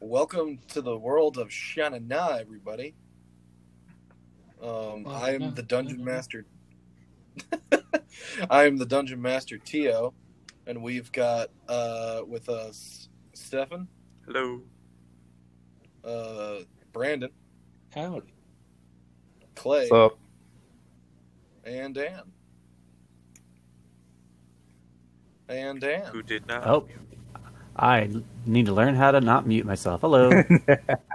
welcome to the world of Shanana, everybody. Um, I am the dungeon master. I am the dungeon master Tio, and we've got uh, with us Stefan, Hello. uh, Brandon, Howdy. Clay, So, and Dan. And Dan. Who did not? Oh. I need to learn how to not mute myself. Hello.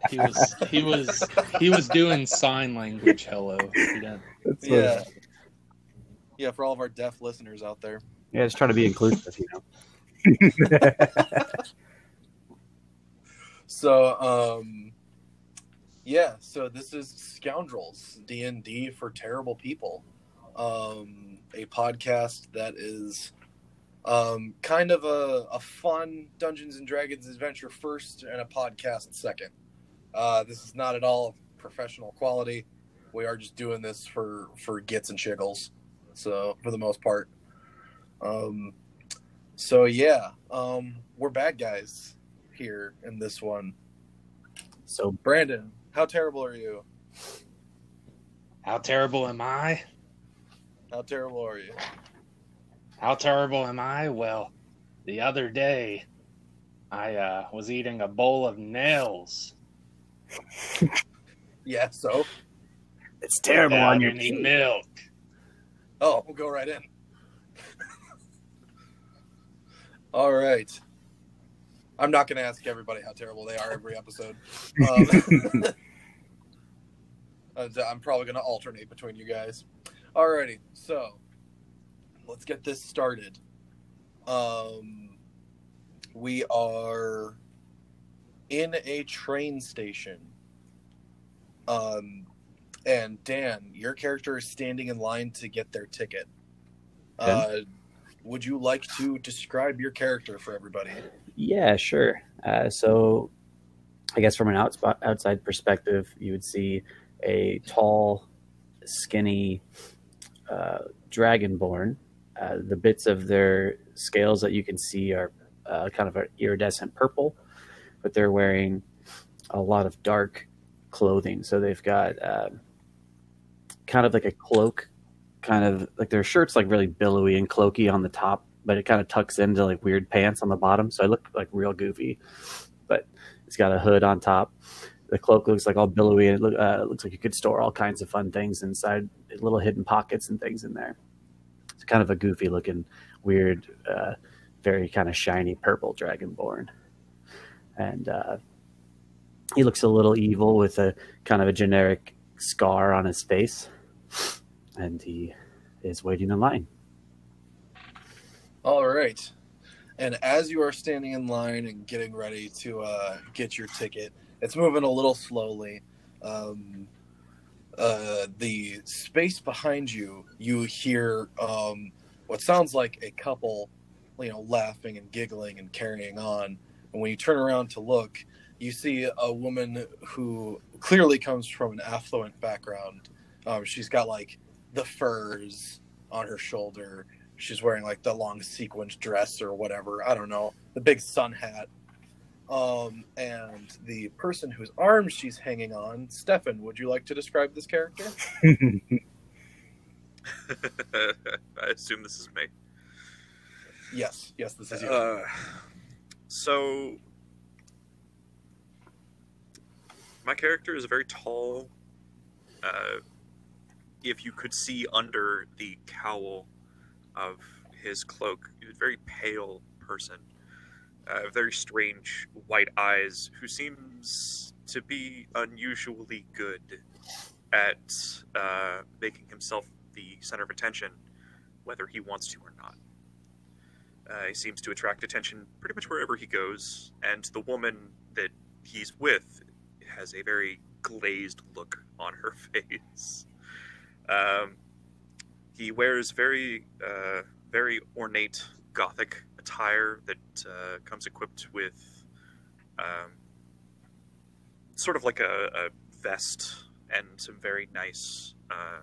He was he was he was doing sign language. Hello. He done- it's, uh, Yeah. Yeah, for all of our deaf listeners out there. yeah, just try to be inclusive, you know. So, um, yeah, so this is Scoundrels D and D for terrible people, um, a podcast that is um, kind of a, a fun Dungeons and Dragons adventure first and a podcast second. Uh, this is not at all professional quality. We are just doing this for for gits and shiggles. So for the most part, um, so yeah, um, we're bad guys here in this one. So Brandon, how terrible are you? How terrible am I? How terrible are you? How terrible am I? Well, the other day, I uh, was eating a bowl of nails. Yeah, so it's terrible without on your any teeth. milk. oh, we'll go right in. All right. I'm not going to ask everybody how terrible they are every episode. Um, I'm probably going to alternate between you guys. Alrighty, so let's get this started. Um, we are in a train station. Um, and Dan, your character is standing in line to get their ticket. Uh, would you like to describe your character for everybody? Yeah, sure. Uh, so, I guess from an outspot, outside perspective, you would see a tall, skinny uh, dragonborn. Uh, the bits of their scales that you can see are uh, kind of an iridescent purple, but they're wearing a lot of dark clothing. So they've got uh, kind of like a cloak, kind of like their shirt's like really billowy and cloaky on the top, but it kind of tucks into like weird pants on the bottom. So I look like real goofy, but it's got a hood on top. The cloak looks like all billowy and it look, uh, looks like you could store all kinds of fun things inside, little hidden pockets and things in there. Kind of a goofy looking, weird, uh, very kind of shiny purple dragonborn. And uh, he looks a little evil with a kind of a generic scar on his face. And he is waiting in line. All right. And as you are standing in line and getting ready to uh, get your ticket, it's moving a little slowly. Um, uh, the space behind you, you hear um, what sounds like a couple, you know, laughing and giggling and carrying on. And when you turn around to look, you see a woman who clearly comes from an affluent background. Um, she's got like the furs on her shoulder. She's wearing like the long sequined dress or whatever. I don't know. The big sun hat. Um, and the person whose arm she's hanging on, Stefan, would you like to describe this character? I assume this is me. Yes, yes, this is you. Uh, so, my character is a very tall. Uh, if you could see under the cowl of his cloak, he's a very pale person, uh, very strange white eyes, who seems to be unusually good at uh, making himself the center of attention, whether he wants to or not. Uh, he seems to attract attention pretty much wherever he goes, and the woman that he's with has a very glazed look on her face. Um, he wears very, uh, very ornate Gothic attire that uh, comes equipped with um, sort of like a, a vest and some very nice, uh,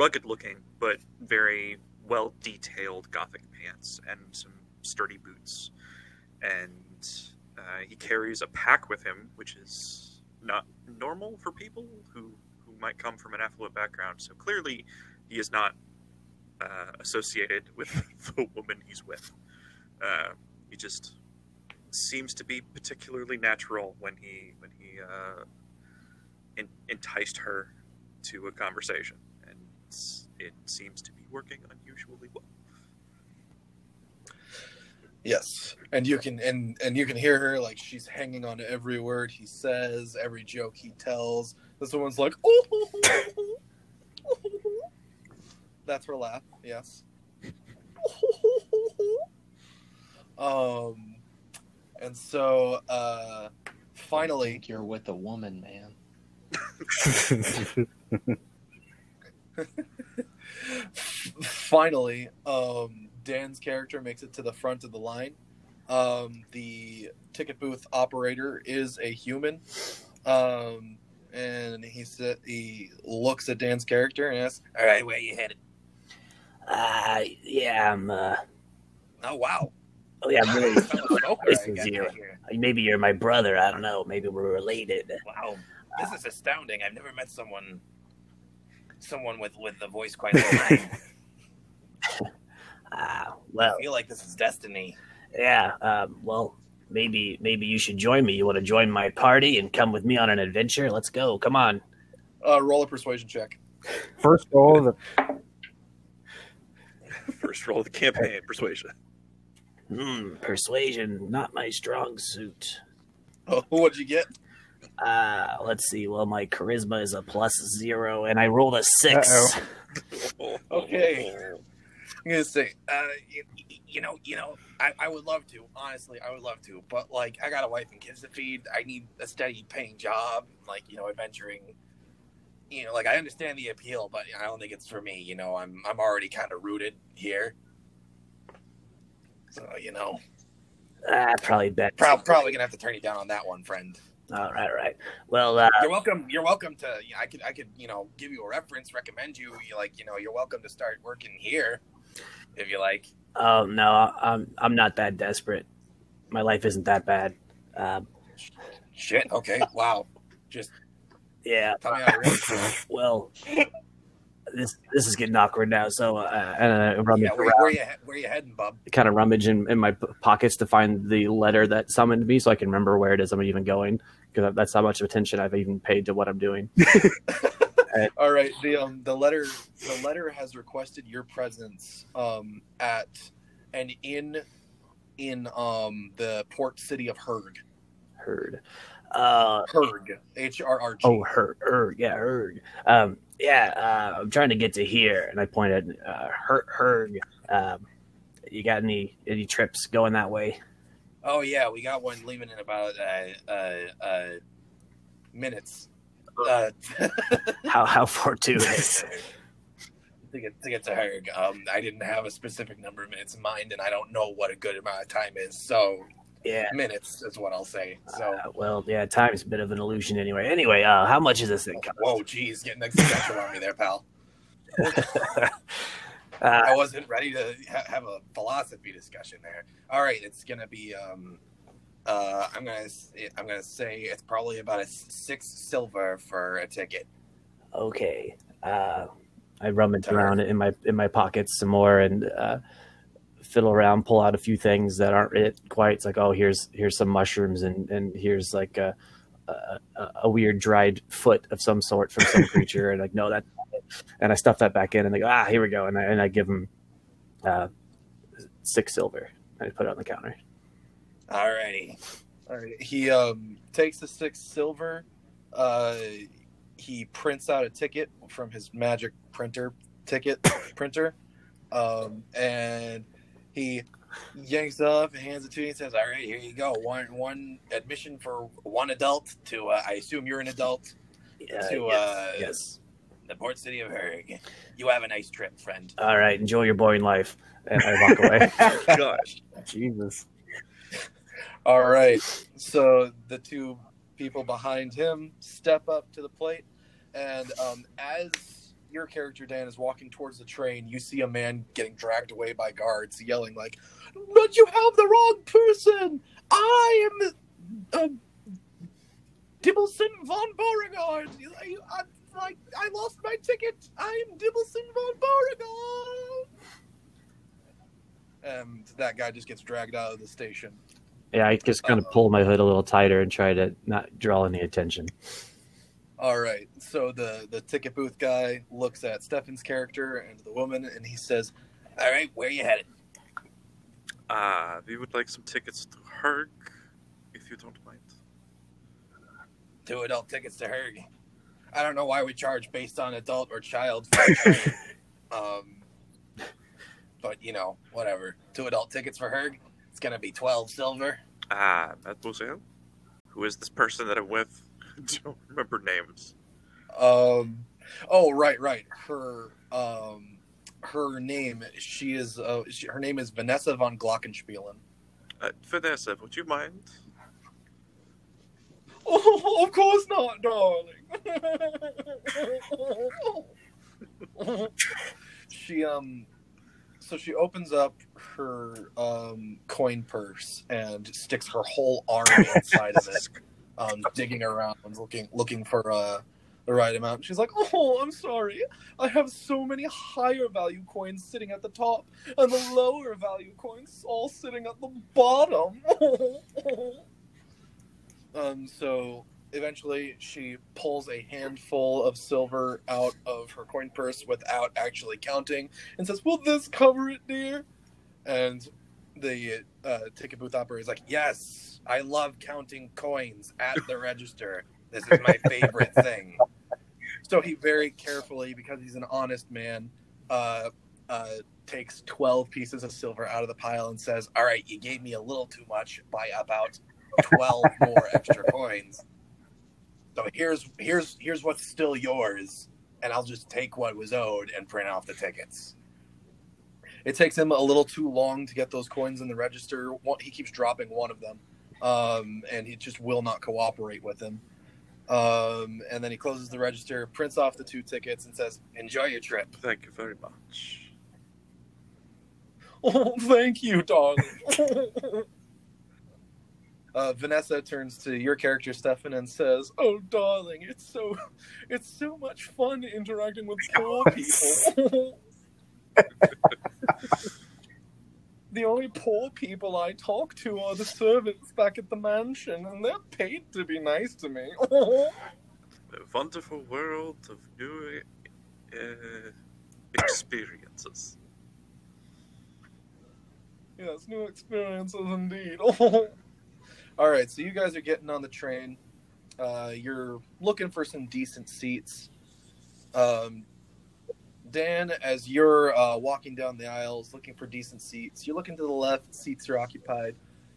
rugged-looking but very well detailed gothic pants and some sturdy boots and Uh, he carries a pack with him, which is not normal for people who who might come from an affluent background. So clearly, he is not uh, associated with the woman he's with. Uh, he just seems to be particularly natural when he when he uh, en- enticed her to a conversation, and it seems to be working unusually well. Yes, and you can and and you can hear her like she's hanging on to every word he says, every joke he tells. This woman's like, oh, that's her laugh. Yes. um, and so uh, I finally, think you're with a woman, man. finally, um, Dan's character makes it to the front of the line. Um, the ticket booth operator is a human, um, and he said he looks at Dan's character and asks, "All right, where you headed?" Uh, yeah, I'm. Uh, Oh wow, oh yeah, I'm really. Smoker, This is you. I. Maybe you're my brother. I don't know. Maybe we're related. Wow, this is astounding. I've never met someone, someone with with a voice quite like mine. Ah, I well, feel like this is destiny. yeah. Um, well, maybe maybe you should join me. You want to join my party and come with me on an adventure? Let's go. Come on. uh, roll a persuasion check. First roll. The, First roll of the campaign, persuasion. hmm, persuasion, not my strong suit. Oh, what'd you get? Uh, let's see. Well, my charisma is a plus zero, and I rolled a 6 Okay. I'm gonna say, Uh, you, you know, you know, I, I would love to. Honestly, I would love to. But like, I got a wife and kids to feed. I need a steady paying job. Like, you know, adventuring. You know, like I understand the appeal, but I don't think it's for me. You know, I'm I'm already kind of rooted here. So you know, Ah, probably bet. prob- probably gonna have to turn you down on that one, friend. All right, all right. Well, uh, You're welcome. You're welcome to. I could I could you know give you a reference, recommend you. You like you know you're welcome to start working here if you like. oh no, I'm I'm not that desperate. My life isn't that bad. Um, Shit. Okay. Wow. Just yeah. tell me how it is. Well, this this is getting awkward now. So, uh, and I rummage Yeah, where, around, where you he- where you heading, bub? kind of rummage in, in my pockets to find the letter that summoned me, so I can remember where it is I'm even going. Because that's how much attention I've even paid to what I'm doing. all right. The um the letter the letter has requested your presence um at an inn in um the port city of Herg. Heard. Uh, Herg. H R R G. Oh, her, her, yeah, her. Um, yeah, uh, I'm trying to get to here, and I pointed, uh, her, her. Um, you got any any trips going that way? Oh yeah, we got one leaving in about uh, uh, uh, minutes. Uh, How how fortuitous? to get to get to Herg. Um, I didn't have a specific number of minutes in mind, and I don't know what a good amount of time is. So Yeah. minutes is what I'll say. So. Uh, well, yeah, time's a bit of an illusion anyway. Anyway, uh, how much is this thing cost? Whoa, geez, getting existential on me there, pal. Uh, I wasn't ready to ha- have a philosophy discussion there. All right, it's gonna be. Um, uh, I'm gonna. I'm gonna say it's probably about a six silver for a ticket. okay. Uh, I rummage around in my in my pockets some more and uh, fiddle around, pull out a few things that aren't it quite. It's like, oh, here's here's some mushrooms and and here's like a a, a- weird dried foot of some sort from some creature, and like, no, that. And I stuff that back in, and they go, ah, here we go, and I and I give them uh, six silver. I put it on the counter. All righty. All right. He um takes the six silver. Uh, he prints out a ticket from his magic printer ticket printer, um, and he yanks up and hands it to you and says, "All right, here you go. One one admission for one adult to. Uh, I assume you're an adult. Uh, To, yes, uh, yes. The port city of Herg. You have a nice trip, friend. All right, enjoy your boring life. And I walk away. Gosh. Jesus. All right. So the two people behind him step up to the plate, and um, as your character Dan is walking towards the train, you see a man getting dragged away by guards, yelling like, "But you have the wrong person! I am uh, Dibbleson von Beauregard. I, I, like, I lost my ticket. I'm Dibbleson von Beauregard. And that guy just gets dragged out of the station. Yeah, I just kind of pull my hood a little tighter and try to not draw any attention. All right. So the the ticket booth guy looks at Stefan's character and the woman, and he says, "All right, where you headed?" Uh, we would like some tickets to Herg, if you don't mind. Two adult tickets to Herg. I don't know why we charge based on adult or child. um, but you know, whatever. Two adult tickets for Herg. It's gonna be twelve silver. Ah, mademoiselle? Who is this person that I'm with? don't remember names. Um, oh, right, right. Her um, her name. She is. Uh, she, her name is Vanessa von Glockenspielen. Uh, Vanessa, would you mind? Oh, of course not, darling. she um so she opens up her um coin purse and sticks her whole arm inside of it, um, digging around, looking looking for uh the right amount. She's like, "Oh, I'm sorry. I have so many higher value coins sitting at the top, and the lower value coins all sitting at the bottom." um, so eventually, she pulls a handful of silver out of her coin purse without actually counting, and says, "Will this cover it, dear?" And the uh, ticket booth operator is like, "Yes, I love counting coins at the register. This is my favorite thing." So he very carefully, because he's an honest man, uh, uh, takes 12 pieces of silver out of the pile and says, All right, you gave me a little too much by about 12 more extra coins. So here's here's here's what's still yours, and I'll just take what was owed and print off the tickets. It takes him a little too long to get those coins in the register. He keeps dropping one of them, um, and he just will not cooperate with him. Um, and then he closes the register, prints off the two tickets, and says, "Enjoy your trip." Thank you very much. Oh, thank you, darling. uh, Vanessa turns to your character, Stefan, and says, "Oh, darling, it's so, it's so much fun interacting with poor people." The only poor people I talk to are the servants back at the mansion, and they're paid to be nice to me. A wonderful world of new uh, experiences. Yes, new experiences indeed. All right, so you guys are getting on the train. Uh, you're looking for some decent seats. Um, Dan, as you're uh, walking down the aisles looking for decent seats, you look into the left, seats are occupied.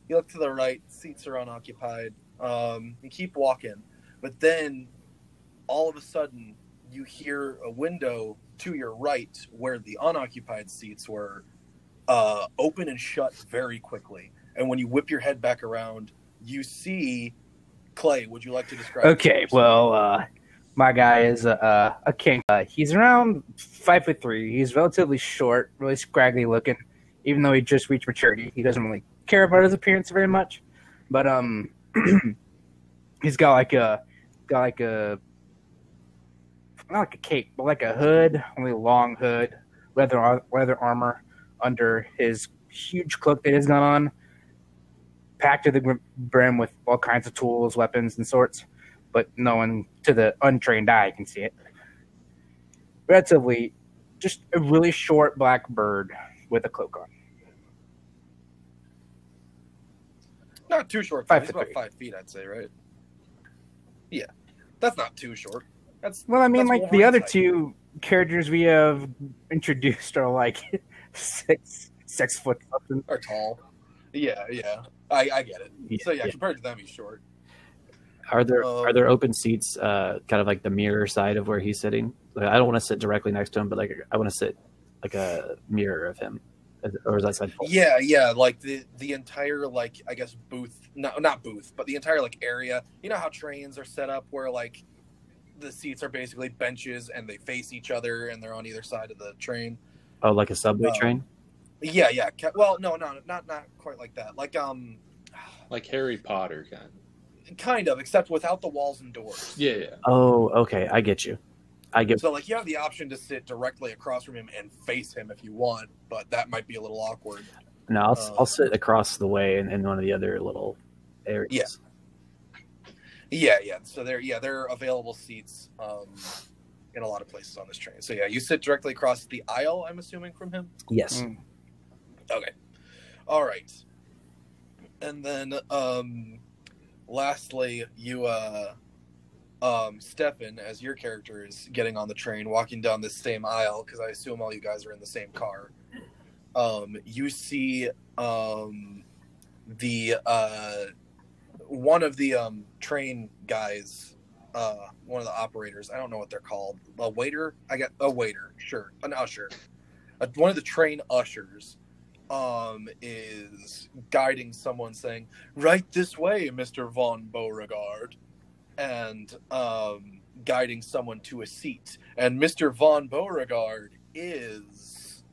You look to the right, seats are unoccupied. Um, you keep walking, but then all of a sudden you hear a window to your right where the unoccupied seats were uh, open and shut very quickly. And when you whip your head back around, you see Clay. Would you like to describe? Okay, well, uh, my guy is a, a, king. Uh, he's around five foot three. He's relatively short, really scraggly looking. Even though he just reached maturity, he doesn't really care about his appearance very much. But um, he's got like a got like a not like a cape, but like a hood, only long hood, leather leather armor under his huge cloak that he's got on, packed to the brim with all kinds of tools, weapons, and sorts. But no one to the untrained eye can see it. Relatively, just a really short black bird with a cloak on. not too short. Five foot about five feet, I'd say, right? Yeah, that's not too short. That's Well, I mean, like the other two characters we have introduced are like six six foot something. are tall. Yeah, yeah, I, I get it. Yeah, so yeah, yeah. compared to them, he's short. Are there Um, are there open seats, uh, kind of like the mirror side of where he's sitting? Like, I don't want to sit directly next to him, but like I want to sit like a mirror of him, or is that side? Yeah, yeah, like the the entire like I guess booth, no, not booth, but the entire like area. You know how trains are set up where like the seats are basically benches and they face each other and they're on either side of the train. Oh, like a subway Oh. train? Yeah, yeah. Well, no, no, not not quite like that. Like um, like Harry Potter kind. Kind of, except without the walls and doors. Yeah, yeah. Oh, okay. I get you. I get. So like you have the option to sit directly across from him and face him if you want, but that might be a little awkward. No, I'll, uh, I'll sit across the way in, in one of the other little areas. Yeah. Yeah, yeah. So there, yeah, there are available seats um, in a lot of places on this train. So yeah, you sit directly across the aisle. I'm assuming from him. Yes. Mm. Okay. All right. And then, um, lastly, you, uh, um, Stefan, as your character is getting on the train, walking down this same aisle, because I assume all you guys are in the same car. Um, you see, um, the, uh, one of the, um, train guys, uh, one of the operators, I don't know what they're called, a waiter? I got a waiter, sure, an usher. Uh, one of the train ushers um, is guiding someone saying, Right this way, Mr. Von Beauregard, and um, guiding someone to a seat. And Mr. Von Beauregard is.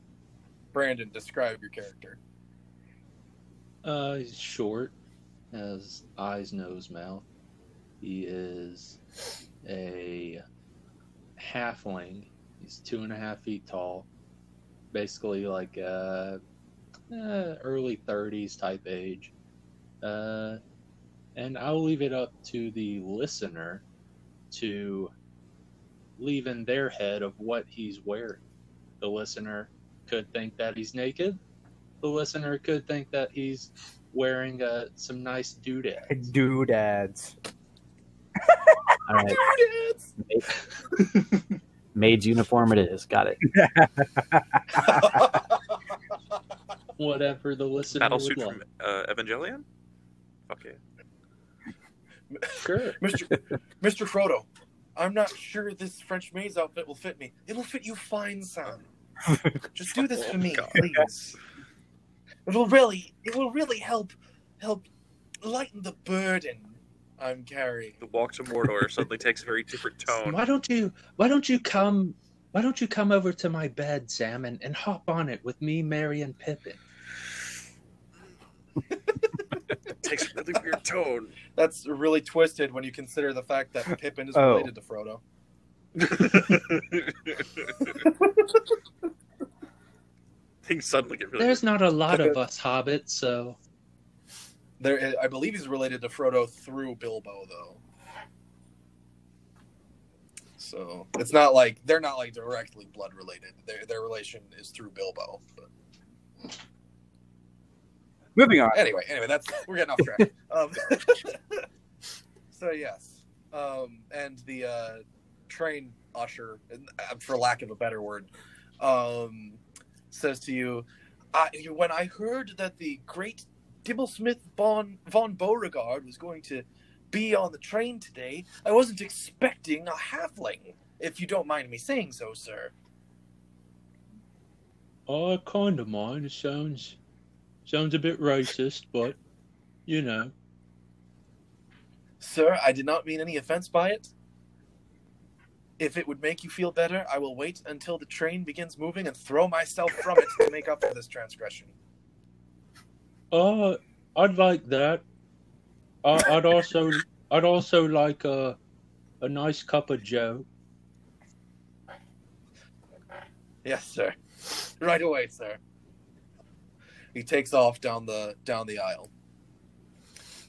Brandon, describe your character. Uh, he's short, has eyes, nose, mouth. He is a halfling. He's two and a half feet tall. Basically, like uh, uh early 30s type age. Uh, and I'll leave it up to the listener to leave in their head of what he's wearing. The listener could think that he's naked. The listener could think that he's wearing uh, some nice doodads. Doodads. All right. Maid- Maid's uniform it is. Got it. Whatever the listener Battle would suit like. from uh, Evangelion. Okay. Sure. Mr. Mr. Frodo, I'm not sure this French maid's outfit will fit me. It will fit you fine, son. Just do this for Oh, me, God. please. It will really, it will really help, help lighten the burden I'm carrying. The walk to Mordor suddenly takes a very different tone. Why don't you why don't you come why don't you come over to my bed, Sam, and, and hop on it with me, Merry, and Pippin? It takes a really weird tone. That's really twisted when you consider the fact that Pippin is Oh. related to Frodo. Things suddenly get really. There's not a lot of us hobbits, so There, I believe he's related to Frodo through Bilbo, though. So it's not like they're not like directly blood related. Their their relation is through Bilbo. But Moving on. anyway, anyway, that's we're getting off track. um, so yes, um, and the uh, train usher, uh, for lack of a better word, um, says to you, I, "When I heard that the great Dibblesmith von von Beauregard was going to be on the train today, I wasn't expecting a halfling. If you don't mind me saying so, sir." I kinda mind. It sounds sounds a bit racist, but you know. Sir, I did not mean any offense by it. If it would make you feel better, I will wait until the train begins moving and throw myself from it to make up for this transgression. Uh I'd like that. I, I'd also I'd also like a a nice cup of Joe. Yes, sir. Right away, sir. He takes off down the down the aisle.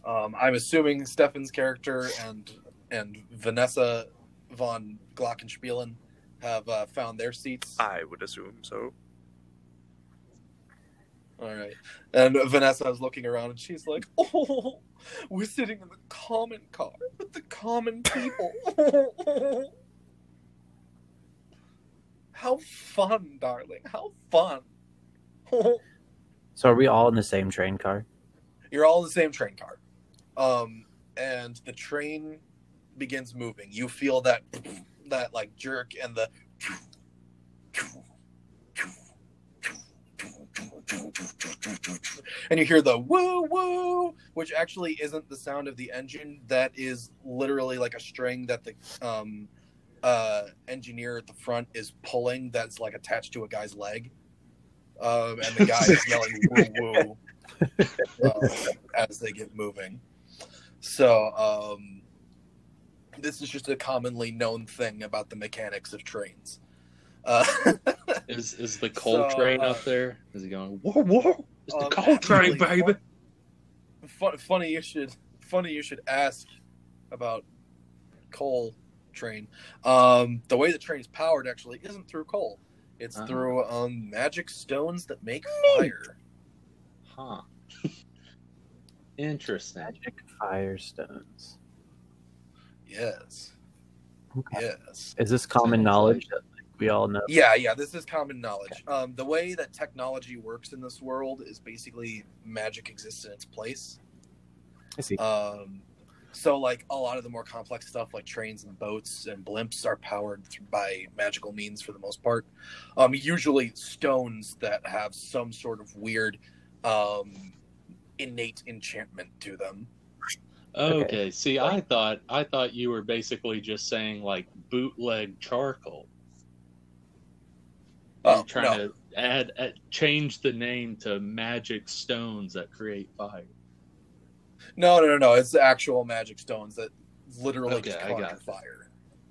Um, I'm assuming Stefan's character and and Vanessa von Glockenspielen have uh, found their seats. I would assume so. All right. And Vanessa is looking around and she's like, Oh, we're sitting in the common car with the common people. How fun, darling. How fun. So are we all in the same train car? You're all in the same train car. Um, and the train begins moving. You feel that that like jerk and the and you hear the woo woo, which actually isn't the sound of the engine. That is literally like a string that the um, uh, engineer at the front is pulling. That's like attached to a guy's leg, um, and the guy is yelling woo woo uh, as they get moving. So um, this is just a commonly known thing about the mechanics of trains. Uh, Is is the coal So, train uh, up there? Is he going? Whoa, whoa! It's the Um, coal train, actually, baby. fu- funny you should funny you should ask about coal train. Um, the way the train is powered actually isn't through coal. It's Oh. through um, magic stones that make fire. Huh. Interesting. Magic firestones. Yes. Okay. Yes. Is this common knowledge that like, we all know? Yeah, yeah, this is common knowledge. Um, the way that technology works in this world is basically magic exists in its place. I see. Um, so, like a lot of the more complex stuff, like trains and boats and blimps, are powered th- by magical means for the most part. Um, usually stones that have some sort of weird, um, innate enchantment to them. Okay. See, I thought I thought you were basically just saying like bootleg charcoal. Oh, You're trying no. to add, add change the name to magic stones that create fire. No, no, no, no! It's the actual magic stones that literally Okay, just conjure fire.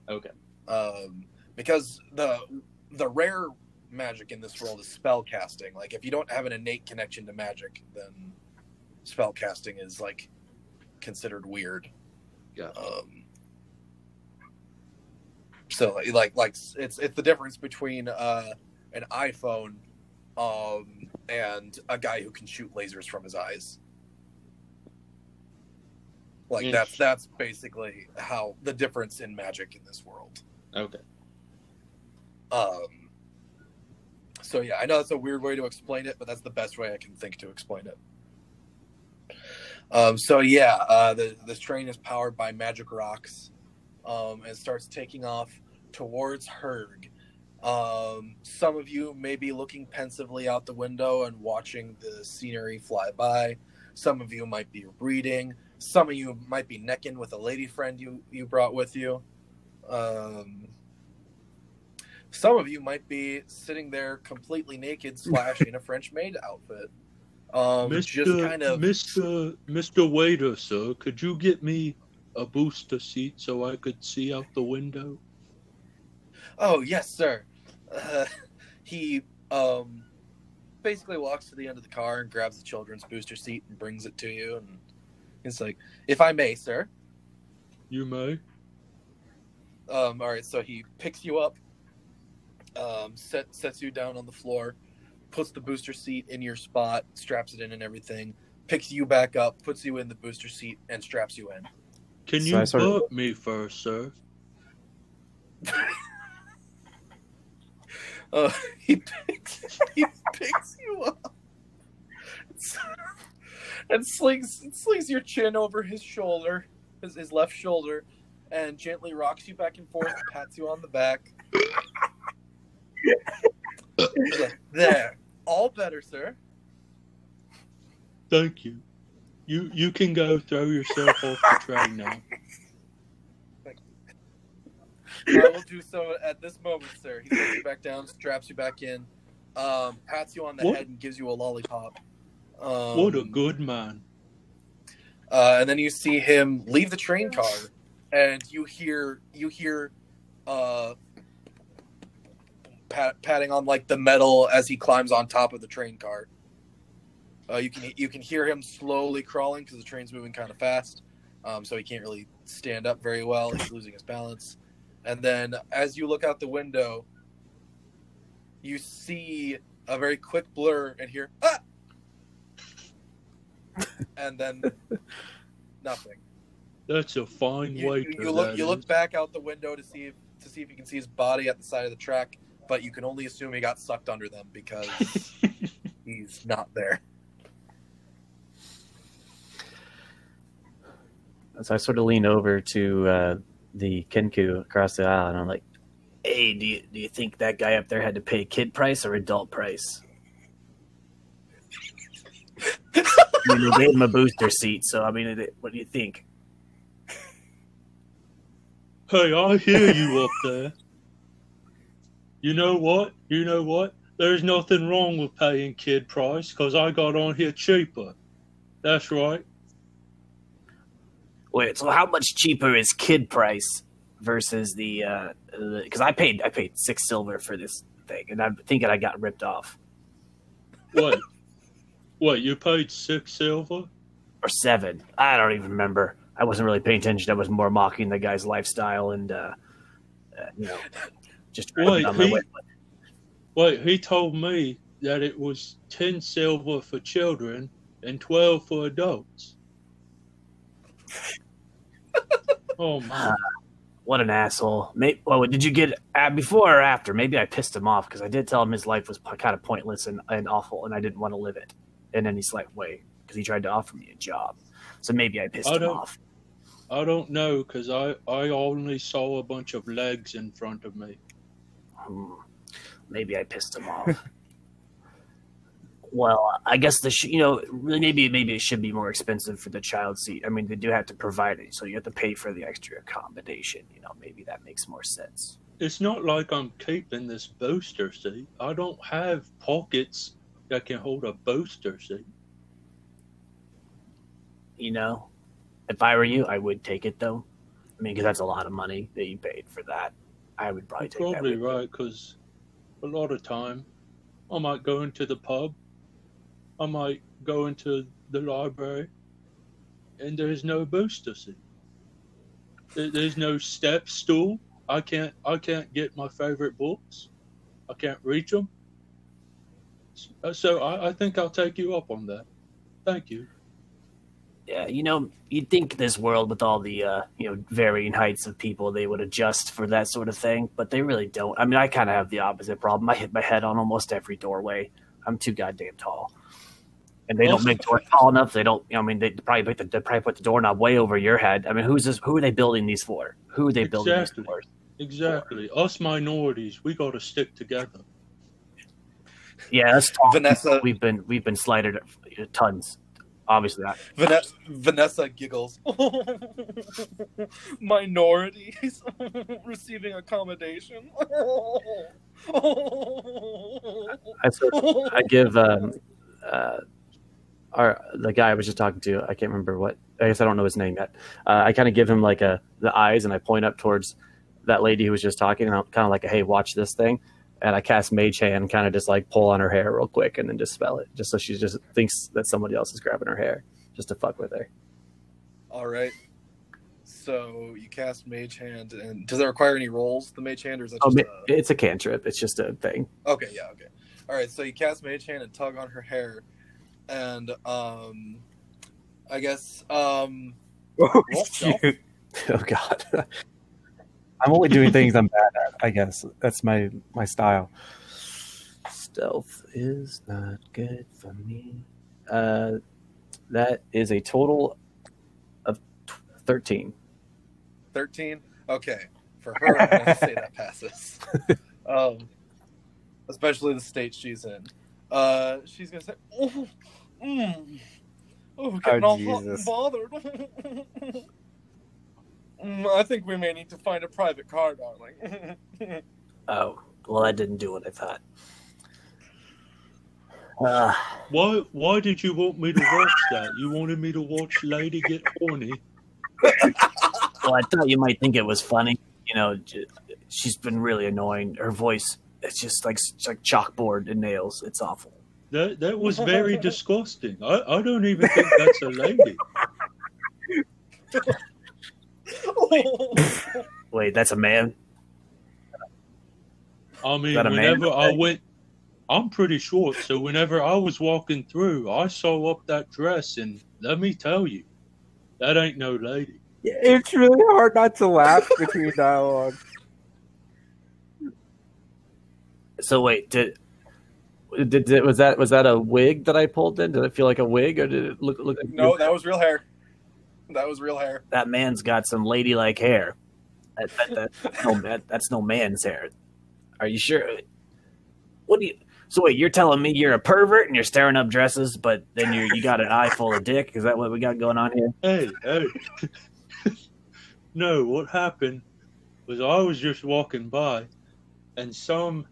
Okay. um, because the the rare magic in this world is spell casting. Like if you don't have an innate connection to magic, then spell casting is like considered weird. Yeah. Um, so like like it's it's the difference between uh, an iPhone um, and a guy who can shoot lasers from his eyes. Like that's that's basically how the difference in magic in this world. Okay. Um, so yeah, I know that's a weird way to explain it, but that's the best way I can think to explain it. Um, so yeah, uh, the this train is powered by magic rocks, um, and starts taking off towards Herg. Um, some of you may be looking pensively out the window and watching the scenery fly by. Some of you might be reading. Some of you might be necking with a lady friend you you brought with you. Um, some of you might be sitting there completely naked slash in a French maid outfit. Um, just kind of Mr. Mr. Waiter, sir, could you get me a booster seat so I could see out the window? Oh yes, sir. Uh, he um basically walks to the end of the car and grabs the children's booster seat and brings it to you, and he's like, "If I may, sir." You may. Um, all right, so he picks you up, um, set, sets you down on the floor, puts the booster seat in your spot, straps it in and everything, picks you back up, puts you in the booster seat, and straps you in. Can So you I sort of- me first, sir? Uh, he picks he picks you up and slings slings your chin over his shoulder, his, his left shoulder, and gently rocks you back and forth, pats you on the back. Like, there, all better, sir. Thank you. You you can go throw yourself off the train now. I will do so at this moment, sir. He puts you back down, straps you back in, um, pats you on the What? head, and gives you a lollipop. Um, What a good man. Uh, and then you see him leave the train car, and you hear you hear uh, pat, patting on like the metal as he climbs on top of the train car. Uh, you can you can hear him slowly crawling because the train's moving kind of fast, um, so he can't really stand up very well. He's losing his balance. And then as you look out the window, you see a very quick blur and hear ah, and then nothing. That's a fine You, waiter. you, you look that you look back out the window to see if, to see if you can see his body at the side of the track, but you can only assume he got sucked under them because he's not there. So I sort of lean over to uh, the Kenku across the aisle, and I'm like, "Hey, do you, do you think that guy up there had to pay kid price or adult price?" I mean, they gave him a booster seat, so I mean, what do you think? Hey, I hear you up there. You know what? You know what? There's nothing wrong with paying kid price because I got on here cheaper. That's right. Wait, so how much cheaper is kid price versus the? Uh, because I paid I paid six silver for this thing, and I'm thinking I got ripped off, What? What? You paid six silver? or seven. I don't even remember. I wasn't really paying attention. I was more mocking the guy's lifestyle and, uh, uh, you know, just trying to Wait, get on my he- way. Wait, he told me that it was ten silver for children and twelve for adults. oh my! What an asshole! Maybe, well, did you get uh, before or after? Maybe I pissed him off because I did tell him his life was p- kind of pointless and, and awful, and I didn't want to live it. And any slight way because he tried to offer me a job. So maybe I pissed I him off. I don't know because I I only saw a bunch of legs in front of me. Hmm. Maybe I pissed him off. well, I guess the sh- you know really maybe maybe it should be more expensive for the child seat. I mean, they do have to provide it, so you have to pay for the extra accommodation. You know, maybe that makes more sense. It's not like I'm keeping this booster seat. I don't have pockets that can hold a booster seat. You know, if I were you, I would take it though. I mean, because that's a lot of money that you paid for that. I would probably You're take probably right because a lot of time I might go into the pub, I might go into the library, and there's no booster seat. There's no step stool. I can't. I can't get my favorite books. I can't reach them. So I, I think I'll take you up on that. Thank you. Yeah, you know, you'd think this world with all the uh, you know varying heights of people, they would adjust for that sort of thing, but they really don't. I mean, I kind of have the opposite problem. I hit my head on almost every doorway. I'm too goddamn tall, and they don't make doors tall enough. They don't. You know, I mean, they probably put the they probably put the doorknob way over your head. I mean, who's this? Who are they building these for? Who are they building Exactly. these for? Exactly. Us minorities, we got to stick together. Yeah, that's tall. Vanessa We've been we've been slighted tons. Obviously, not. Vanessa, Vanessa giggles. Minorities receiving accommodation. I sort of, I give um, uh, our the guy I was just talking to. I can't remember what. I guess I don't know his name yet. Uh, I kind of give him like a the eyes, and I point up towards that lady who was just talking, and I'm kind of like, "Hey, watch this thing." And I cast Mage Hand, kind of just like pull on her hair real quick, and then just spell it, just so she just thinks that somebody else is grabbing her hair, just to fuck with her. All right. So you cast Mage Hand, and does that require any rolls? The Mage Hand, or is that Oh, just ma- a... it's a cantrip. It's just a thing. Okay, yeah, okay. All right, so you cast Mage Hand and tug on her hair, and um, I guess um, Oh, shoot. Oh God. I'm only doing things I'm bad at. I guess that's my my style. Stealth is not good for me. Uh, that is a total of t- thirteen. thirteen. Okay, for her, I'm gonna say that passes. um, especially the state she's in. Uh, she's gonna say, "Oh, mm, oh, getting Oh, all hot and bothered." Mm, I think we may need to find a private car, darling. Oh, well, I didn't do what I thought. Uh, Why? Why did you want me to watch that? You wanted me to watch Lady get horny. well, I thought you might think it was funny. You know, she's been really annoying. Her voice, it's just like it's like chalkboard and nails. It's awful. That that was very disgusting. I, I don't even think that's a lady. Wait, that's a man. I mean, that a man? whenever I went, I'm pretty short, so whenever I was walking through, I saw up that dress, and let me tell you, that ain't no lady. It's really hard not to laugh between dialogue. So wait, did, did, did was that was that a wig that I pulled in? Did it feel like a wig, or did it look look? Like no, that was real hair. That was real hair. that man's got some ladylike hair. That, that, that's, no, that, that's no man's hair. Are you sure? What do you? So wait, you're telling me you're a pervert and you're staring up dresses, but then you you got an eye full of dick? Is that what we got going on here? Hey, hey. no, what happened was I was just walking by, and some,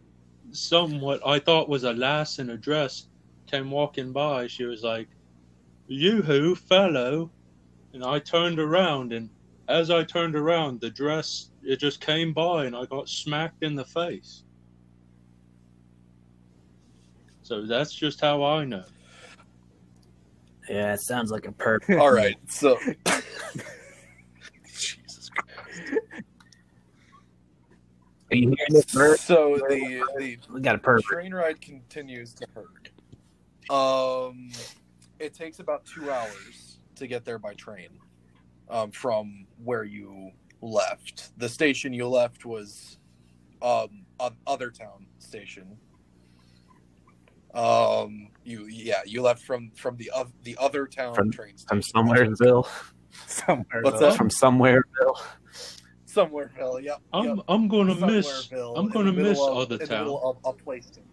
some what I thought was a lass in a dress came walking by. She was like, "You who, fellow?" And I turned around, and as I turned around, the dress it just came by, and I got smacked in the face. So that's just how I know. Yeah, it sounds like a perp. All right, so Jesus Christ. Are you hearing this perp? so the the We got a perp. train ride continues to Herg. Um, it takes about two hours to get there by train, um, from where you left. The station you left was, um, o- other town station. Um, you yeah, you left from from the oth- the other town From- train station. From somewhereville. Somewhere. What's that? From somewhereville. Somewhereville. Yep. I'm yep. I'm gonna miss. I'm gonna miss of- other the town. middle of a place.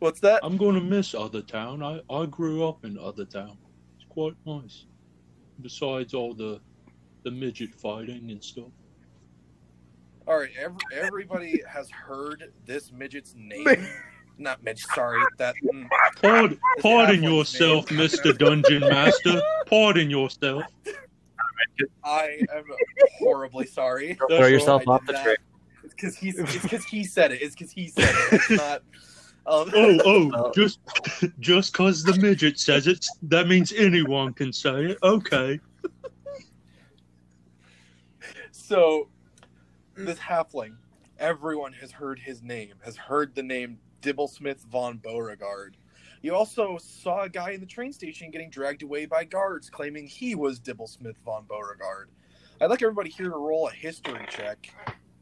What's that? I'm gonna miss other town. I I grew up in other town. It's quite nice. Besides all the the midget fighting and stuff. All right, every, everybody has heard this midget's name. Not midget, sorry. That mm, Pardon, pardon yourself, name. Mister Dungeon Master. Pardon yourself. I am horribly sorry. Throw yourself off the not- train. Because he's. It's because he said it. It's because he said it. It's not. Um, Oh, oh, Oh. just just cause the midget says it, that means anyone can say it. Okay. So, this halfling, everyone has heard his name, has heard the name Dibblesmith von Beauregard. You also saw a guy in the train station getting dragged away by guards claiming he was Dibblesmith von Beauregard. I'd like everybody here to roll a history check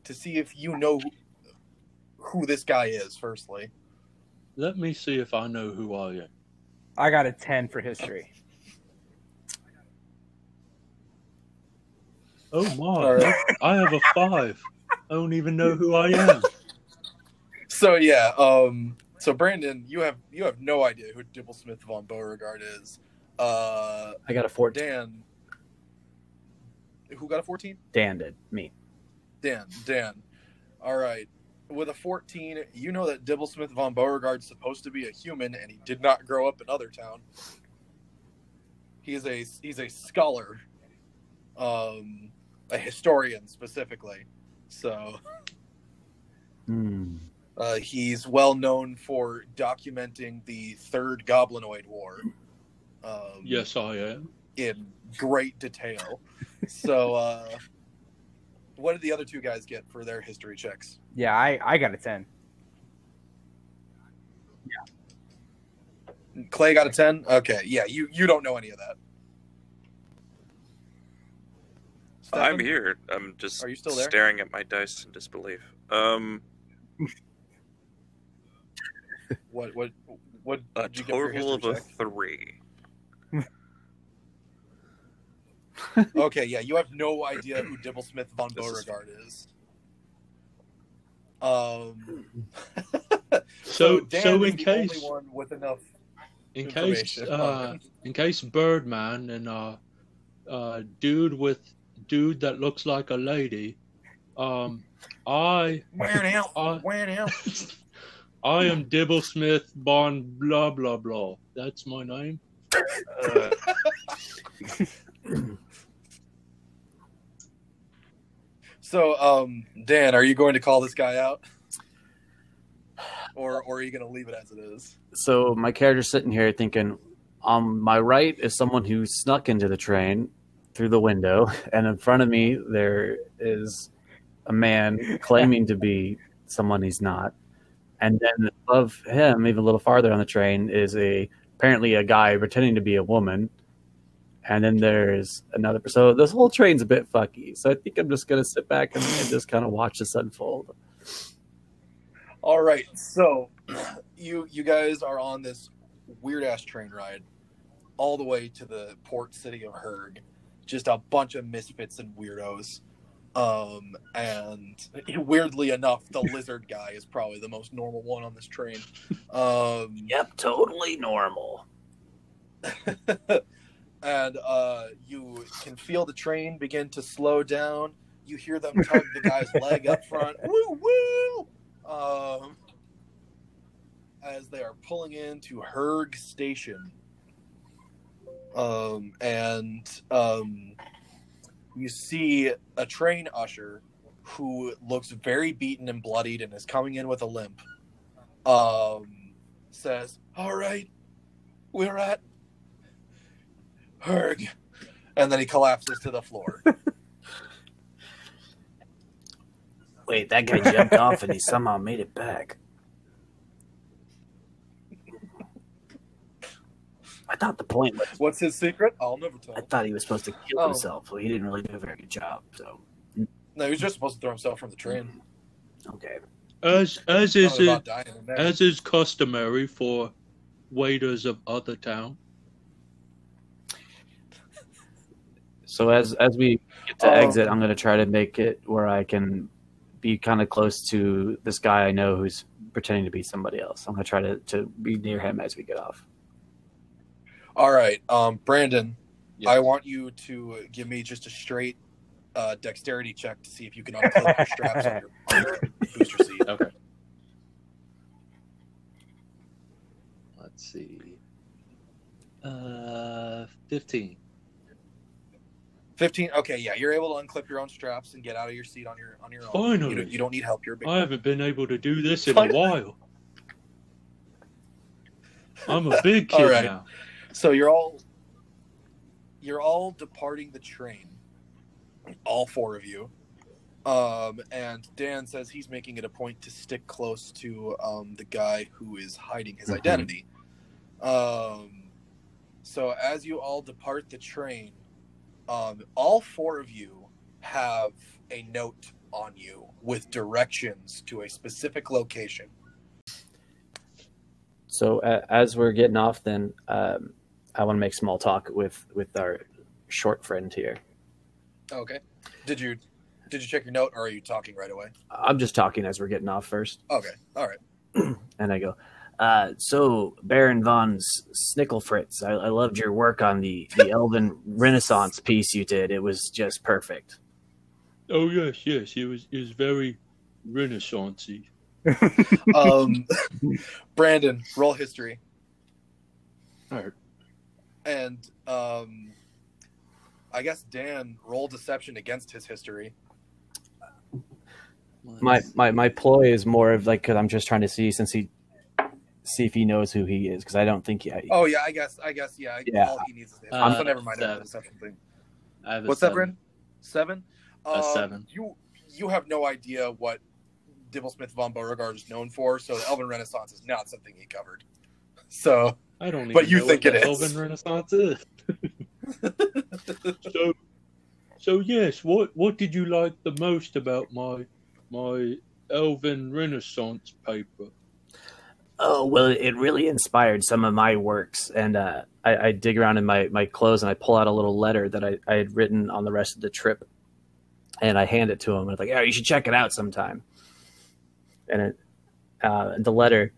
to see if you know who this guy is, firstly. Let me see if I know who I am. I got a 10 for history. Oh my! All right. I have a five. I don't even know who I am. So yeah, um, so Brandon, you have you have no idea who Dibblesmith von Beauregard is. Uh, I got a 14. Dan, who got a fourteen? Dan did. Me. Dan, Dan. All right. With a 14, you know that Dibblesmith von Beauregard's supposed to be a human, and he did not grow up in Other Town. He's a he's a scholar, um, a historian specifically. So Hmm. uh, he's well known for documenting the Third Goblinoid War. Um, Yes, I am. in great detail. so, uh, what did the other two guys get for their history checks? Yeah, I, I got a 10. Yeah. Clay got a 10? Okay, yeah, you, you don't know any of that. I'm here. I'm just Are you still there? staring at my dice in disbelief. Um, What, what, what a did you get for total of history a check? three. Okay, yeah, you have no idea who Dibblesmith von Beauregard is. Um, So, Dan so in case, only one with enough in case, uh, in case Birdman and uh, uh, dude with dude that looks like a lady, um, I, wearing out, I, wearing out. I am Dibblesmith Bon blah blah blah. That's my name. Uh, So, um, Dan, are you going to call this guy out, or or are you going to leave it as it is? So my character's sitting here thinking, on my right is someone who snuck into the train through the window, and in front of me there is a man claiming to be someone he's not, and then above him, even a little farther on the train, is a apparently a guy pretending to be a woman, and then there's another. So this whole train's a bit fucky. So I think I'm just gonna sit back and, and just kind of watch this unfold. All right, so you you guys are on this weird ass train ride all the way to the port city of Herg. Just a bunch of misfits and weirdos. Um, and weirdly enough, the lizard guy is probably the most normal one on this train. Um, Yep, totally normal. and uh, you can feel the train begin to slow down. You hear them tug the guy's leg up front. Woo woo! Um, as they are pulling into Herg Station. um, and um, you see a train usher who looks very beaten and bloodied and is coming in with a limp. Um, says, "All right, we're at Herg," and then he collapses to the floor. Wait, that guy jumped off and he somehow made it back. I thought the point was What's his secret? I'll never tell. I thought he was supposed to kill Oh. himself, but he didn't really do a very good job. So No, he was just supposed to throw himself from the train. okay, As as is it, dying in there. as is customary for waiters of other town. So as as we get to Oh. exit, I'm gonna try to make it where I can be kind of close to this guy I know who's pretending to be somebody else. I'm gonna try to to be near him as we get off. All right, um, Brandon, Yes. I want you to give me just a straight uh, dexterity check to see if you can unclip your straps on your, on your booster seat. Okay. Let's see. Uh, fifteen. 15 okay yeah you're able to unclip your own straps and get out of your seat on your on your own you Finally. don't, you don't need help you're big I haven't been able to do this in a while. I'm a big kid right. now. so you're all you're all departing the train all four of you um, and dan says he's making it a point to stick close to um, the guy who is hiding his Mhm. identity um, so as you all depart the train um, all four of you have a note on you with directions to a specific location. So uh, as we're getting off, then um, I want to make small talk with with our short friend here. okay. Did you did you check your note or are you talking right away? I'm just talking as we're getting off first, okay. All right. And I go. Uh, so Baron von S- Snickelfritz, I, I loved your work on the the Elven Renaissance piece you did. It was just perfect. Oh yes, yes. It was it was very renaissancey. um, Brandon, roll history, All right. and um, I guess Dan roll deception against his history. My my my ploy is more of like because I'm just trying to see since he see if he knows who he is because I don't think he. Oh yeah, I guess, I guess, yeah. Yeah. All he needs is history. Uh, so never mind seven. the deception thing. I have a What's that, seven. Brandon? Seven. A Um, seven. You you have no idea what Dibblesmith von Beauregard is known for, so the Elven Renaissance is not something he covered. So I don't. But you know think what it the is. Elven Renaissance is. so, so yes. What what did you like the most about my my Elven Renaissance paper? Oh well, it really inspired some of my works, and uh, I, I dig around in my, my clothes and I pull out a little letter that I, I had written on the rest of the trip, and I hand it to him. And it's like, "Yeah, you should check it out sometime." And it, uh, the letter,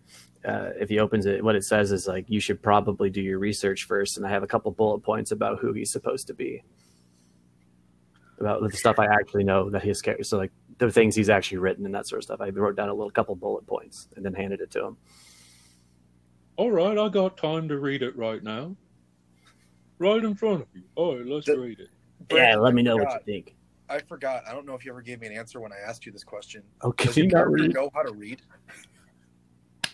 uh, if he opens it, what it says is like, "You should probably do your research first. And I have a couple bullet points about who he's supposed to be, about the stuff I actually know that character. So like the things he's actually written and that sort of stuff. I wrote down a little couple bullet points and then handed it to him. All right, I got time to read it right now. Right in front of you. All right, let's The- read it. Yeah, let me I know what you think. I forgot. I don't know if you ever gave me an answer when I asked you this question. Okay, Does your not character read. know how to read?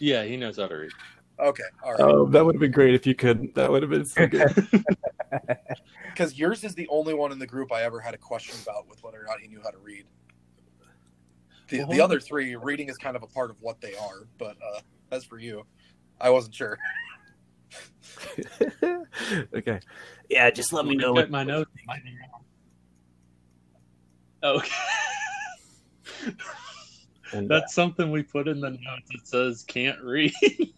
Yeah, he knows how to read. Okay, all right. Oh, that would have been great if you could. That would have been so good. Because yours is the only one in the group I ever had a question about with whether or not he knew how to read. The, the other three, reading is kind of a part of what they are, but uh, as for you, I wasn't sure. okay. Yeah, just let me Let know. Get What, my notes. Okay. and, uh, That's something we put in the notes. It says can't read.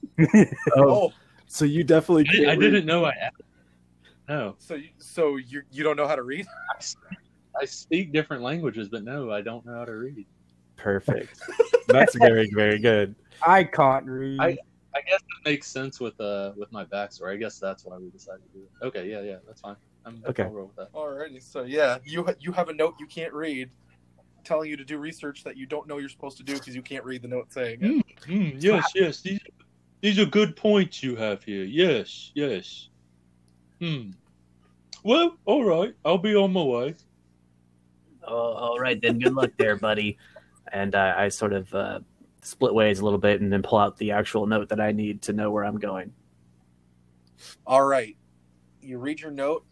Oh, Oh, so you definitely I, can't I read. didn't know I added. No, so you, so you you don't know how to read? I speak, I speak different languages, but no, I don't know how to read. perfect. That's very, very good. I can't read. I- I guess it makes sense with uh with my backstory. I guess that's why we decided to do it. Okay, yeah, yeah, that's fine. I'm Okay. I'll roll with that. Alrighty, so yeah, you ha- you have a note you can't read, telling you to do research that you don't know you're supposed to do because you can't read the note saying it. Mm, yes, yes. These these are good points you have here. Yes, yes. Hmm. Well, all right. I'll be on my way. Oh, all right then. Good luck there, buddy. And uh, I sort of uh, split ways a little bit, and then pull out the actual note that I need to know where I'm going. All right. You read your note,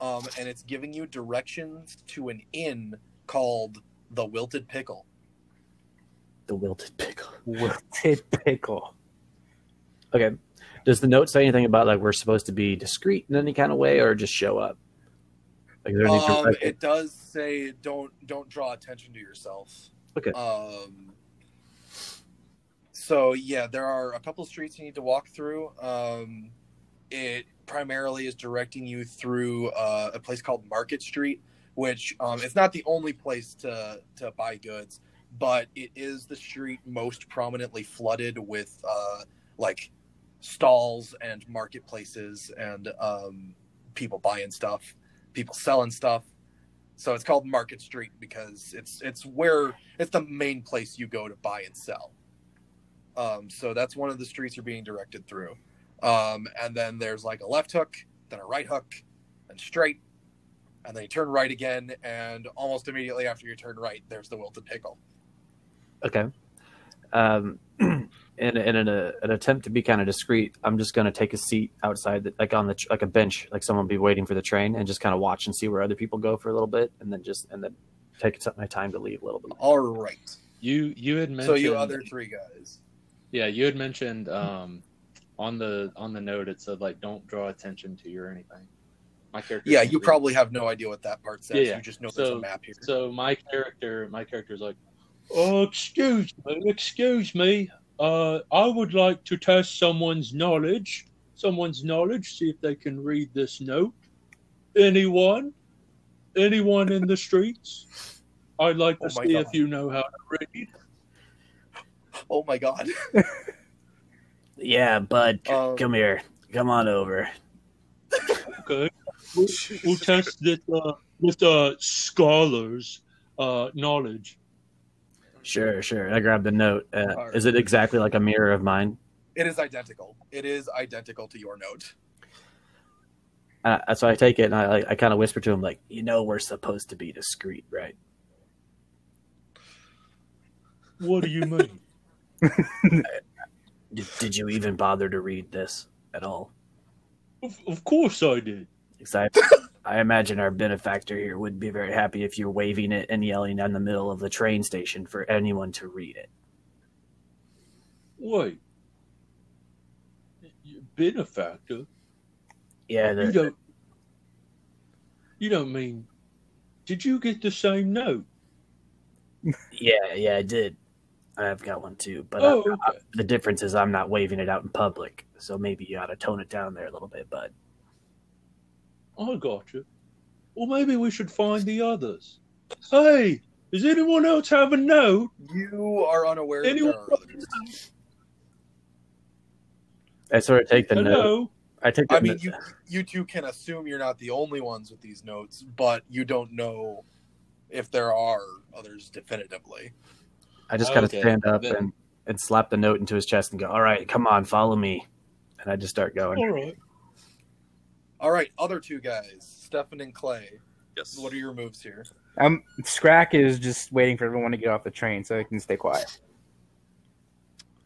um, and it's giving you directions to an inn called the Wilted Pickle. The wilted pickle. Wilted pickle. Okay. Does the note say anything about like we're supposed to be discreet in any kind of way, or just show up? Like, is there Um, it does say don't don't draw attention to yourself. Okay. Um, so yeah, there are a couple streets you need to walk through. Um, it primarily is directing you through uh, a place called Market Street, which um, it's not the only place to to buy goods, but it is the street most prominently flooded with uh, like stalls and marketplaces and um, people buying stuff, people selling stuff. So it's called Market Street because it's it's where it's the main place you go to buy and sell. Um, so that's one of the streets you're being directed through. Um, and then there's like a left hook, then a right hook, and straight, and then you turn right again, and almost immediately after you turn right, there's the wilted pickle. Okay. Um, in in an, uh, an attempt to be kind of discreet, I'm just going to take a seat outside, the, like on the like a bench, like someone be waiting for the train, and just kind of watch and see where other people go for a little bit, and then just and then take my time to leave a little bit. All right. You you had mentioned So you other three guys. Yeah, you had mentioned um, on the on the note it said like don't draw attention to you or anything. My character. Yeah, you read. probably have no idea what that part says. Yeah, yeah. You just know there's a So- map here. So my character, my character's like, oh, excuse me, excuse me. Uh, I would like to test someone's knowledge, someone's knowledge, see if they can read this note. Anyone? Anyone in the streets? I'd like to Oh see God. if you know how to read. Oh my god. Yeah, bud, Um, come here, come on over. Okay, we'll, we'll test this uh, with uh, scholars' uh, knowledge. Sure, sure. I grabbed the note. Uh, All right. Is it exactly like a mirror of mine? It is identical. It is identical to your note. Uh, so I take it and I like, I kind of whisper to him like, you know, we're supposed to be discreet, right? What do you mean? Did, did you even bother to read this at all? of, of course I did. Because I, I imagine our benefactor here would be very happy if you're waving it and yelling down the middle of the train station for anyone to read it. Wait. Benefactor? Yeah, You don't. You don't mean. Did you get the same note? yeah, yeah, I did. I've got one too, but uh, Oh, I- okay. Uh, the difference is I'm not waving it out in public, so maybe you ought to tone it down there a little bit, bud. I got you. Well, maybe we should find the others. Hey, does anyone else have a note? You are unaware Anyone there are. I sort of take the note. I take. The I mean, you you two can assume you're not the only ones with these notes, but you don't know if there are others definitively. I just kind of Okay, stand up then- and, and slap the note into his chest and go, "All right, come on, follow me." And I just start going. All right. All right, other two guys, Stefan and Clay. Yes. What are your moves here? Um, Scrack is just waiting for everyone to get off the train so he can stay quiet.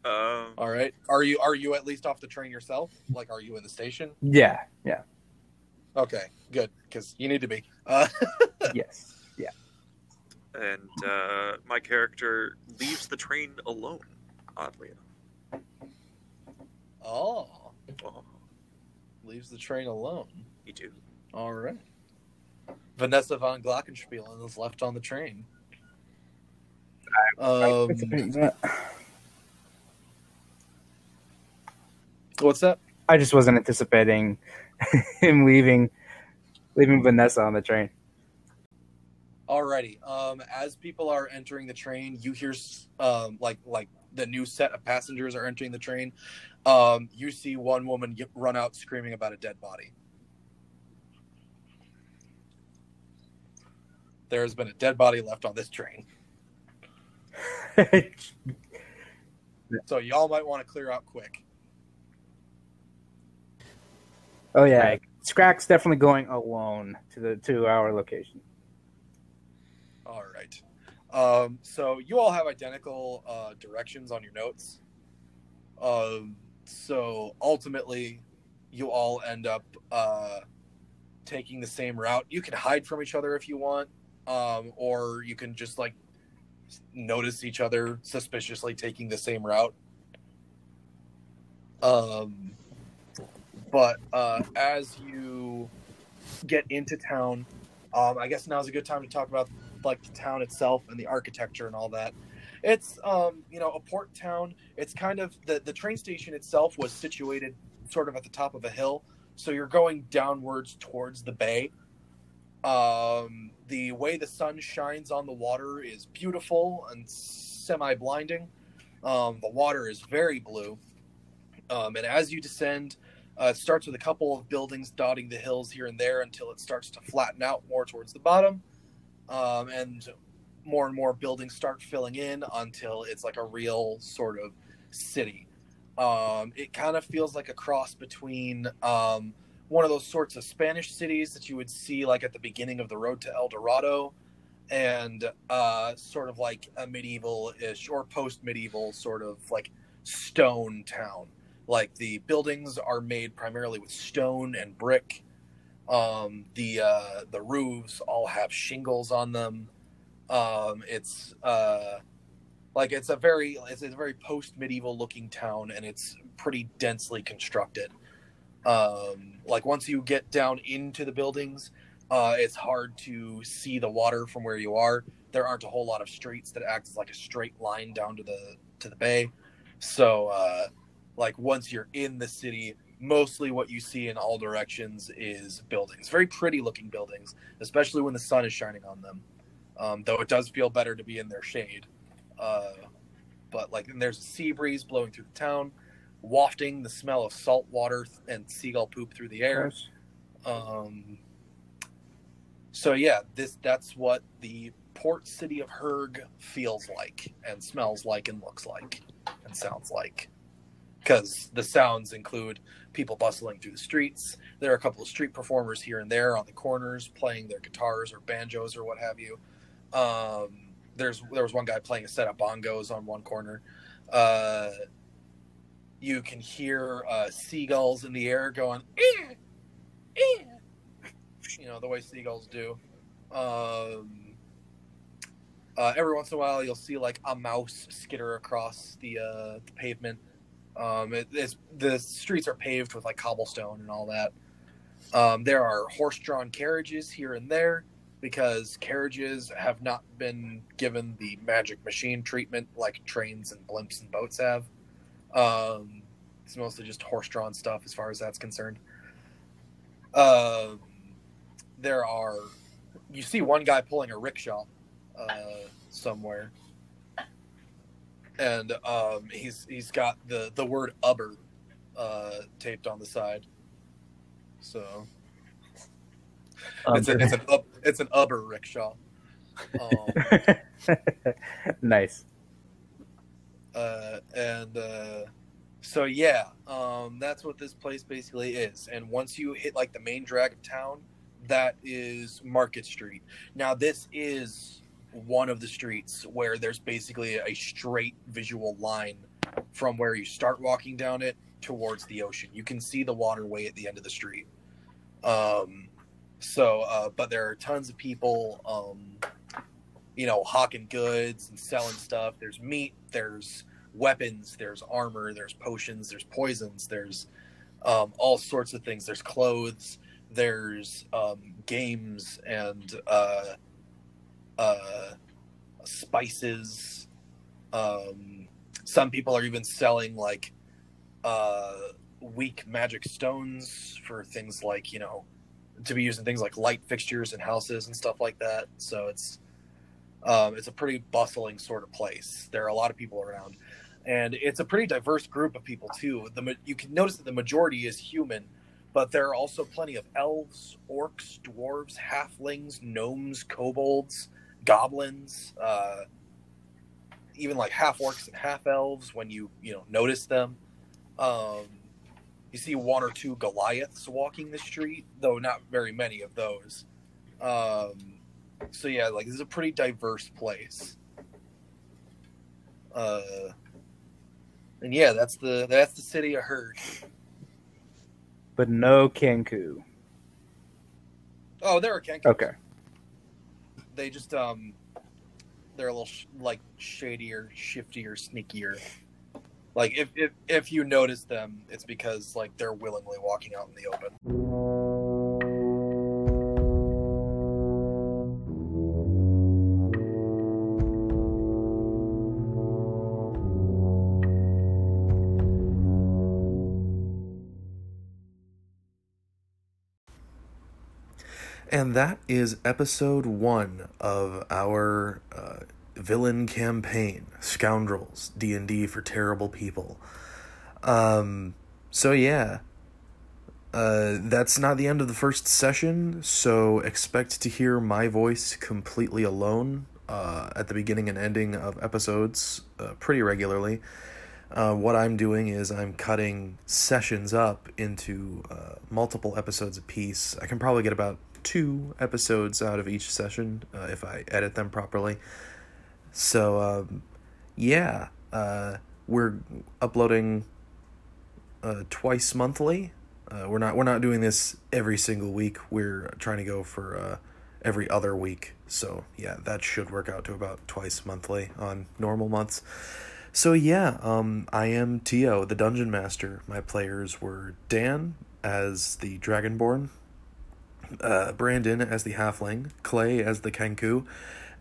Um, All right, are you are you at least off the train yourself? Like, are you in the station? Yeah, yeah, Okay, good, because you need to be. Uh, yes, yeah. And uh, my character leaves the train alone. Oddly enough. oh, Oh, leaves the train alone. you do. All right. Vanessa von Glockenspielen is left on the train. Um, what's that? I just wasn't anticipating him leaving, leaving Vanessa on the train. Alrighty. Um, as people are entering the train, you hear s- um, like like the new set of passengers are entering the train. Um, you see one woman get, run out screaming about a dead body. There has been a dead body left on this train, so y'all might want to clear out quick. oh yeah, Scrack's definitely going alone to the to our location. All right. Um, so you all have identical uh, directions on your notes. Um, so ultimately, you all end up uh, taking the same route. You can hide from each other if you want, um, or you can just like notice each other suspiciously taking the same route. Um, but uh, as you get into town, um, I guess now's a good time to talk about like the town itself and the architecture and all that. It's um, you know a port town. It's kind of the the train station itself was situated sort of at the top of a hill, so you're going downwards towards the bay. Um, the way the sun shines on the water is beautiful and semi blinding. Um, the water is very blue, um, and as you descend, uh, it starts with a couple of buildings dotting the hills here and there until it starts to flatten out more towards the bottom um, and more and more buildings start filling in until it's like a real sort of city. Um, it kind of feels like a cross between um, one of those sorts of Spanish cities that you would see like at the beginning of the road to El Dorado, and uh, sort of like a medieval-ish or post-medieval sort of like stone town. Like the buildings are made primarily with stone and brick. Um, the uh, the roofs all have shingles on them. Um, it's uh, like it's a very it's a very post medieval looking town, and it's pretty densely constructed. Um, like once you get down into the buildings, uh, it's hard to see the water from where you are. There aren't a whole lot of streets that act as like a straight line down to the to the bay. So, uh, like once you're in the city, mostly what you see in all directions is buildings. Very pretty looking buildings, especially when the sun is shining on them. Um, though it does feel better to be in their shade. Uh, but like, and there's a sea breeze blowing through the town, wafting the smell of salt water and seagull poop through the air. Um, so yeah, this that's what the port city of Herg feels like and smells like and looks like and sounds like. Because the sounds include people bustling through the streets. There are a couple of street performers here and there on the corners playing their guitars or banjos or what have you. Um, there's there was one guy playing a set of bongos on one corner. Uh, you can hear uh, seagulls in the air going, "Eh, eh," you know, the way seagulls do. Um, uh, every once in a while, you'll see like a mouse skitter across the, uh, the pavement. Um, it, it's, the streets are paved with like cobblestone and all that. Um, there are horse-drawn carriages here and there because carriages have not been given the magic machine treatment like trains and blimps and boats have. Um, it's mostly just horse-drawn stuff as far as that's concerned. Um, there are you see one guy pulling a rickshaw uh, somewhere, and um, he's he's got the the word "ubber" uh, taped on the side. So it's a, it's an up, it's an ubber rickshaw. Um, nice. uh, and uh, so yeah, um, that's what this place basically is. And once you hit like the main drag of town, that is Market Street. Now this is one of the streets where there's basically a straight visual line from where you start walking down it towards the ocean. You can see the waterway at the end of the street. Um, so, uh, but there are tons of people, um, you know, hawking goods and selling stuff. There's meat, there's weapons, there's armor, there's potions, there's poisons, there's um, all sorts of things. There's clothes, there's um, games and uh, uh, spices. Um, some people are even selling like uh, weak magic stones for things like you know to be used in things like light fixtures and houses and stuff like that. So it's um, it's a pretty bustling sort of place. There are a lot of people around, and it's a pretty diverse group of people too. The you can notice that the majority is human, but there are also plenty of elves, orcs, dwarves, halflings, gnomes, kobolds, goblins, uh, even like half orcs and half elves when you you know notice them. Um, you see one or two Goliaths walking the street, though not very many of those. Um, so yeah, like this is a pretty diverse place. Uh, and yeah, that's the that's the city of Herg. But no Kenku. Oh, there are Kenku. Okay. They just um, they're a little sh- like shadier, shiftier, sneakier. Like if, if if you notice them, it's because like they're willingly walking out in the open. And that is episode one of our uh, villain campaign, Scoundrels D and D for Terrible People. Um, so yeah, uh, that's not the end of the first session. So expect to hear my voice completely alone uh, at the beginning and ending of episodes uh, pretty regularly. Uh, what I'm doing is I'm cutting sessions up into uh, multiple episodes a piece. I can probably get about two episodes out of each session uh, if I edit them properly. So, um, yeah, uh, we're uploading uh, twice monthly. Uh, we're not we're not doing this every single week. We're trying to go for uh, every other week. So yeah, that should work out to about twice monthly on normal months. So yeah, um, I am Tio, the Dungeon Master. My players were Dan as the Dragonborn, uh, Brandon as the Halfling, Clay as the Kenku,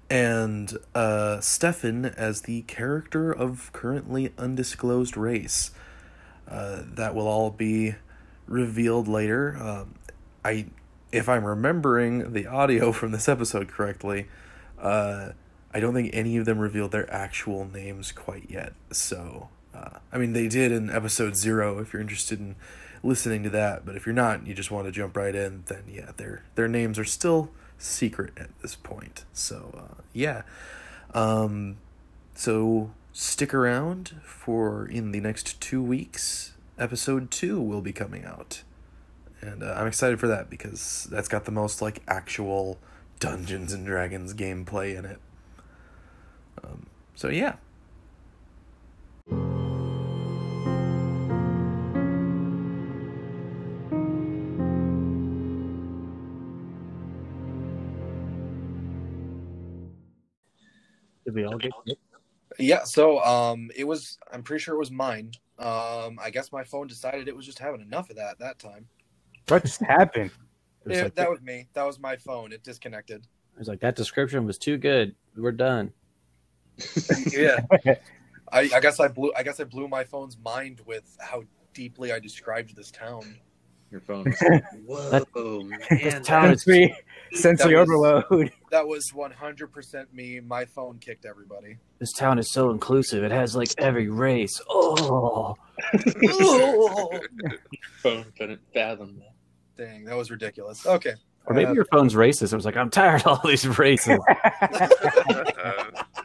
and uh, Stefan as the character of currently undisclosed race. Uh, that will all be revealed later. Um, I, if I'm remembering the audio from this episode correctly, uh, I don't think any of them revealed their actual names quite yet. So, uh, I mean, they did in episode zero. If you're interested in listening to that, but if you're not, you just want to jump right in, then yeah, their their names are still secret at this point. So, uh, yeah. Um, so stick around for in the next two weeks. Episode two will be coming out, and uh, I'm excited for that because that's got the most like actual Dungeons and Dragons gameplay in it. Um, so yeah. Did we all get kicked? Yeah, so um, it was. I'm pretty sure it was mine. Um, I guess my phone decided it was just having enough of that that time. What just happened? It was, Yeah, like, that was me. That was my phone. It disconnected. I was like that description was too good. We're done. yeah, I, I guess I blew. I guess I blew my phone's mind with how deeply I described this town. Your phone. Was like, Whoa, This man. town is Sensory, sensory That was- overload. That was 100% me. My phone kicked everybody. this town is so inclusive. It has like every race. Oh, phone couldn't fathom that. Dang, that was ridiculous. Okay. or maybe Uh, your phone's racist. It was like I'm tired of all these races. Uh,